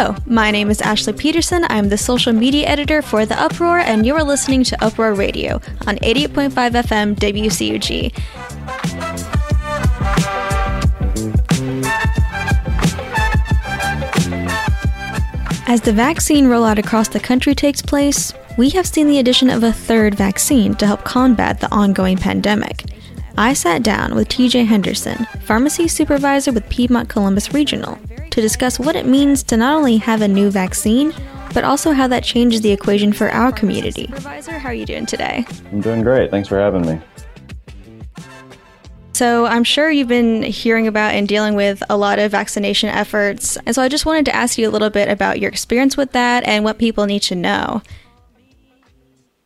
Hello, my name is Ashley Peterson. I'm the social media editor for The Uproar, and you are listening to Uproar Radio on 88.5 FM WCUG. As the vaccine rollout across the country takes place, we have seen the addition of a third vaccine to help combat the ongoing pandemic. I sat down with TJ Henderson, pharmacy supervisor with Piedmont Columbus Regional, to discuss what it means to not only have a new vaccine, but also how that changes the equation for our community. Supervisor, how are you doing today? I'm doing great. Thanks for having me. So, I'm sure you've been hearing about and dealing with a lot of vaccination efforts. And so, I just wanted to ask you a little bit about your experience with that and what people need to know.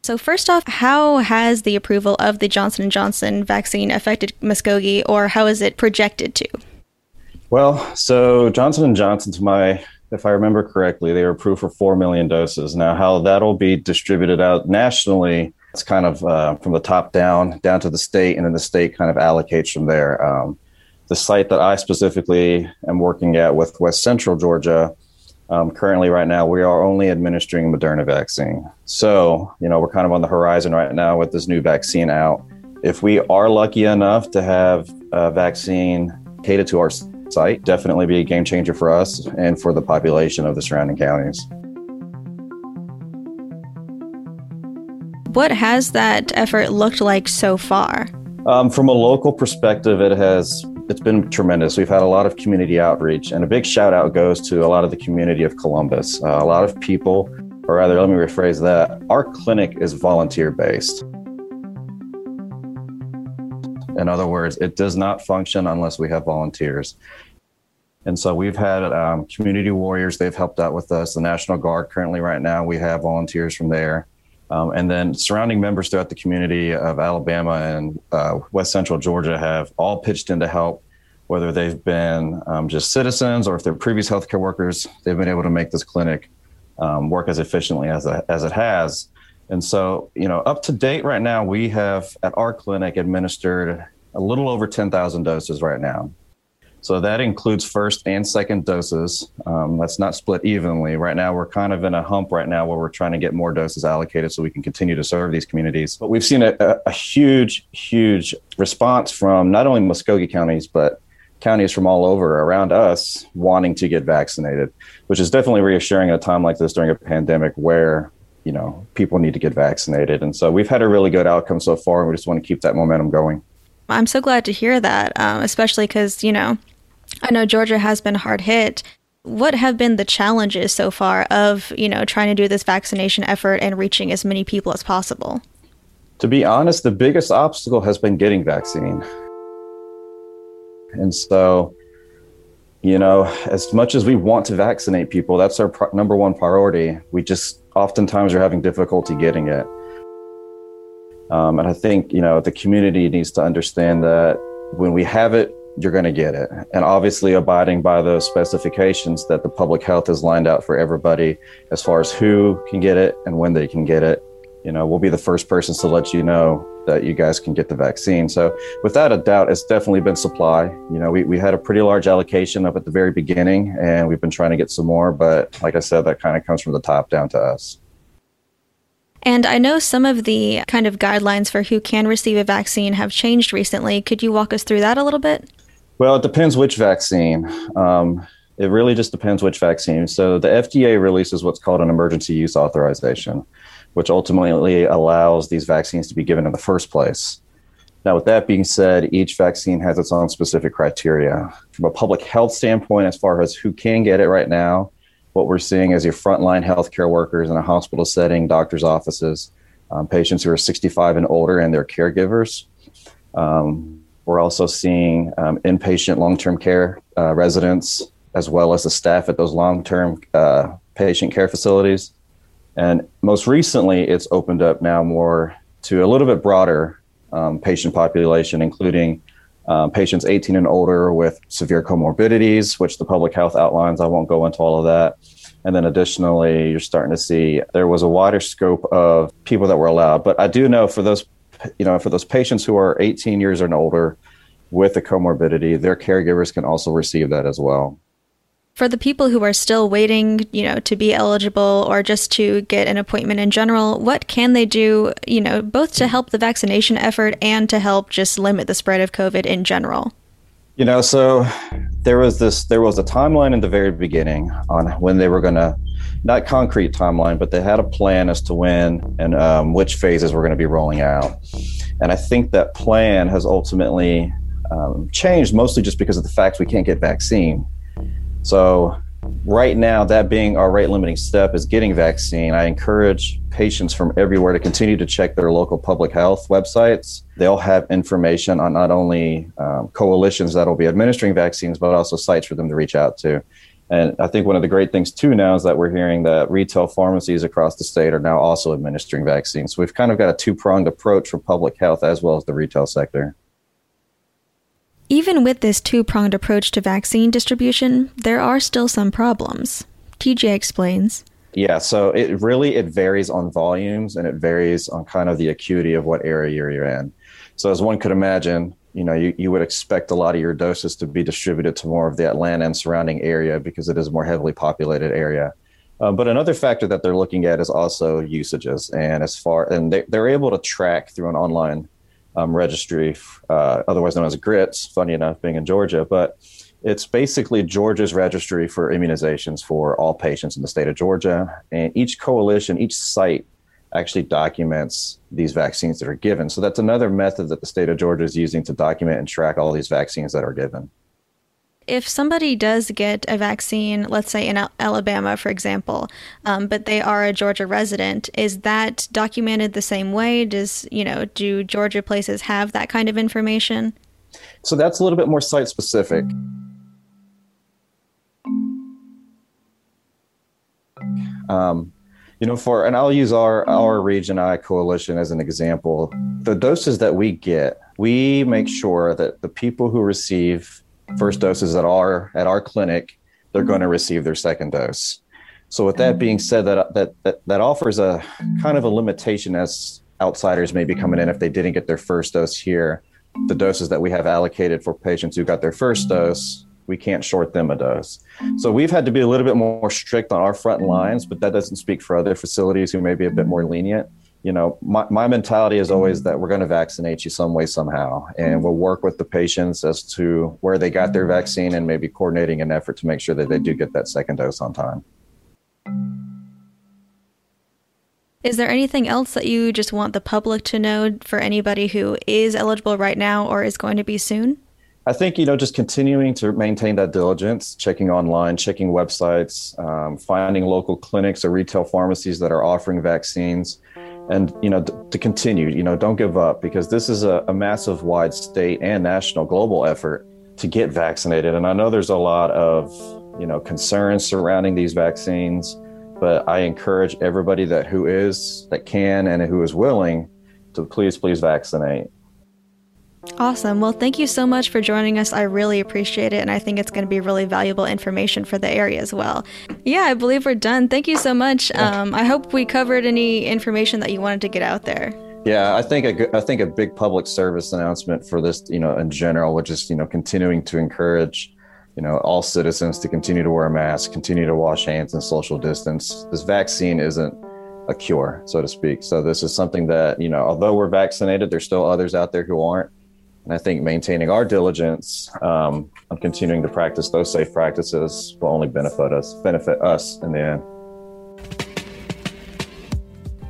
So, first off, how has the approval of the Johnson & Johnson vaccine affected Muscogee or how is it projected to? Well, so Johnson & Johnson to my if I remember correctly, they were approved for 4 million doses. Now, how that'll be distributed out nationally it's kind of uh, from the top down, down to the state, and then the state kind of allocates from there. Um, the site that I specifically am working at with West Central Georgia, um, currently right now, we are only administering Moderna vaccine. So, you know, we're kind of on the horizon right now with this new vaccine out. If we are lucky enough to have a vaccine catered to our site, definitely be a game changer for us and for the population of the surrounding counties. What has that effort looked like so far? Um, from a local perspective, it has it's been tremendous. We've had a lot of community outreach, and a big shout out goes to a lot of the community of Columbus. Uh, a lot of people, or rather, let me rephrase that: our clinic is volunteer based. In other words, it does not function unless we have volunteers. And so we've had um, community warriors, they've helped out with us. The National Guard, currently, right now, we have volunteers from there. Um, and then surrounding members throughout the community of Alabama and uh, West Central Georgia have all pitched in to help, whether they've been um, just citizens or if they're previous healthcare workers, they've been able to make this clinic um, work as efficiently as, as it has. And so, you know, up to date right now, we have at our clinic administered a little over 10,000 doses right now. So that includes first and second doses. Um, that's not split evenly. Right now, we're kind of in a hump right now where we're trying to get more doses allocated so we can continue to serve these communities. But we've seen a, a huge, huge response from not only Muscogee counties, but counties from all over around us wanting to get vaccinated, which is definitely reassuring at a time like this during a pandemic where you know people need to get vaccinated. And so we've had a really good outcome so far, and we just want to keep that momentum going. I'm so glad to hear that, um, especially because you know I know Georgia has been hard hit. What have been the challenges so far of, you know, trying to do this vaccination effort and reaching as many people as possible? To be honest, the biggest obstacle has been getting vaccine. And so, you know, as much as we want to vaccinate people, that's our pr- number one priority. We just oftentimes are having difficulty getting it. Um, and I think, you know, the community needs to understand that when we have it, you're going to get it. And obviously, abiding by those specifications that the public health has lined out for everybody as far as who can get it and when they can get it. You know, we'll be the first persons to let you know that you guys can get the vaccine. So, without a doubt, it's definitely been supply. You know, we, we had a pretty large allocation up at the very beginning, and we've been trying to get some more. But like I said, that kind of comes from the top down to us. And I know some of the kind of guidelines for who can receive a vaccine have changed recently. Could you walk us through that a little bit? Well, it depends which vaccine. Um, it really just depends which vaccine. So the FDA releases what's called an emergency use authorization, which ultimately allows these vaccines to be given in the first place. Now, with that being said, each vaccine has its own specific criteria. From a public health standpoint, as far as who can get it right now, what we're seeing is your frontline healthcare workers in a hospital setting, doctors' offices, um, patients who are 65 and older, and their caregivers. Um, we're also seeing um, inpatient long term care uh, residents, as well as the staff at those long term uh, patient care facilities. And most recently, it's opened up now more to a little bit broader um, patient population, including um, patients 18 and older with severe comorbidities, which the public health outlines. I won't go into all of that. And then additionally, you're starting to see there was a wider scope of people that were allowed. But I do know for those you know, for those patients who are 18 years and older with a comorbidity, their caregivers can also receive that as well. For the people who are still waiting, you know, to be eligible or just to get an appointment in general, what can they do, you know, both to help the vaccination effort and to help just limit the spread of COVID in general? You know, so there was this there was a timeline in the very beginning on when they were going to not concrete timeline, but they had a plan as to when and um, which phases were going to be rolling out. And I think that plan has ultimately um, changed mostly just because of the fact we can't get vaccine. So right now, that being our rate limiting step is getting vaccine. I encourage patients from everywhere to continue to check their local public health websites. They'll have information on not only um, coalitions that will be administering vaccines, but also sites for them to reach out to. And I think one of the great things too now is that we're hearing that retail pharmacies across the state are now also administering vaccines. So we've kind of got a two pronged approach for public health as well as the retail sector. Even with this two pronged approach to vaccine distribution, there are still some problems. TJ explains. Yeah, so it really it varies on volumes and it varies on kind of the acuity of what area you're in. So as one could imagine, you know, you, you would expect a lot of your doses to be distributed to more of the Atlanta and surrounding area because it is a more heavily populated area. Uh, but another factor that they're looking at is also usages, and as far and they, they're able to track through an online um, registry, uh, otherwise known as GRITS, funny enough, being in Georgia. But it's basically Georgia's registry for immunizations for all patients in the state of Georgia. And each coalition, each site actually documents these vaccines that are given. So that's another method that the state of Georgia is using to document and track all these vaccines that are given. If somebody does get a vaccine, let's say in Alabama, for example, um, but they are a Georgia resident, is that documented the same way? Does, you know, do Georgia places have that kind of information? So that's a little bit more site specific. Um, you know, for and I'll use our our Region I coalition as an example. The doses that we get, we make sure that the people who receive first doses at our at our clinic, they're going to mm-hmm. receive their second dose. So with that mm-hmm. being said, that that that, that offers a kind of a limitation as outsiders may be coming in if they didn't get their first dose here. The doses that we have allocated for patients who got their first mm-hmm. dose, we can't short them a dose. So we've had to be a little bit more strict on our front lines, but that doesn't speak for other facilities who may be a bit more lenient you know, my, my mentality is always mm-hmm. that we're going to vaccinate you some way, somehow. And mm-hmm. we'll work with the patients as to where they got their mm-hmm. vaccine and maybe coordinating an effort to make sure that they do get that second dose on time. Is there anything else that you just want the public to know for anybody who is eligible right now or is going to be soon? I think you know just continuing to maintain that diligence, checking online, checking websites, um, finding local clinics or retail pharmacies that are offering vaccines and you know to continue you know don't give up because this is a, a, massive wide state and national global effort to get vaccinated. And i know there's a lot of you know concerns surrounding these vaccines but i encourage everybody that who is that can and who is willing to please please vaccinate Awesome. Well, thank you so much for joining us. I really appreciate it. And I think it's going to be really valuable information for the area as well. Yeah, I believe we're done. Thank you so much. Um, I hope we covered any information that you wanted to get out there. Yeah, I think a, I think a big public service announcement for this, you know, in general, which is you know continuing to encourage, you know, all citizens to continue to wear a mask, continue to wash hands and social distance. This vaccine isn't a cure, so to speak. So this is something that you know, although we're vaccinated, there's still others out there who aren't and I think maintaining our diligence um, on continuing to practice those safe practices will only benefit us, benefit us in the end.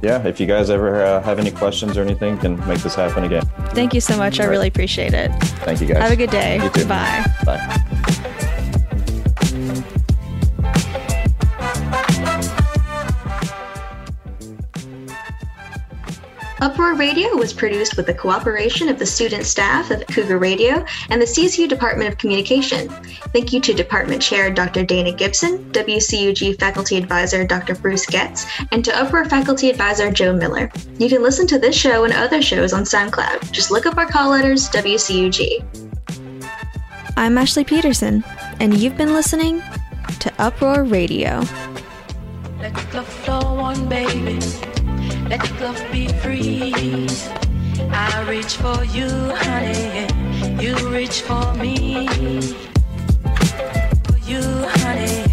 Yeah, if you guys ever uh, have any questions or anything, can make this happen again. Thank you so much. I really appreciate it. Thank you, guys. Have a good day. Bye. Bye. Uproar Radio was produced with the cooperation of the student staff of Cougar Radio and the CSU Department of Communication. Thank you to Department Chair Dr. Dana Gibson, WCUG Faculty Advisor Dr. Bruce Getz, and to Uproar Faculty Advisor Joe Miller. You can listen to this show and other shows on SoundCloud. Just look up our call letters WCUG. I'm Ashley Peterson, and you've been listening to Uproar Radio. Let the flow on, baby. Let love be free. I reach for you, honey. You reach for me. For you.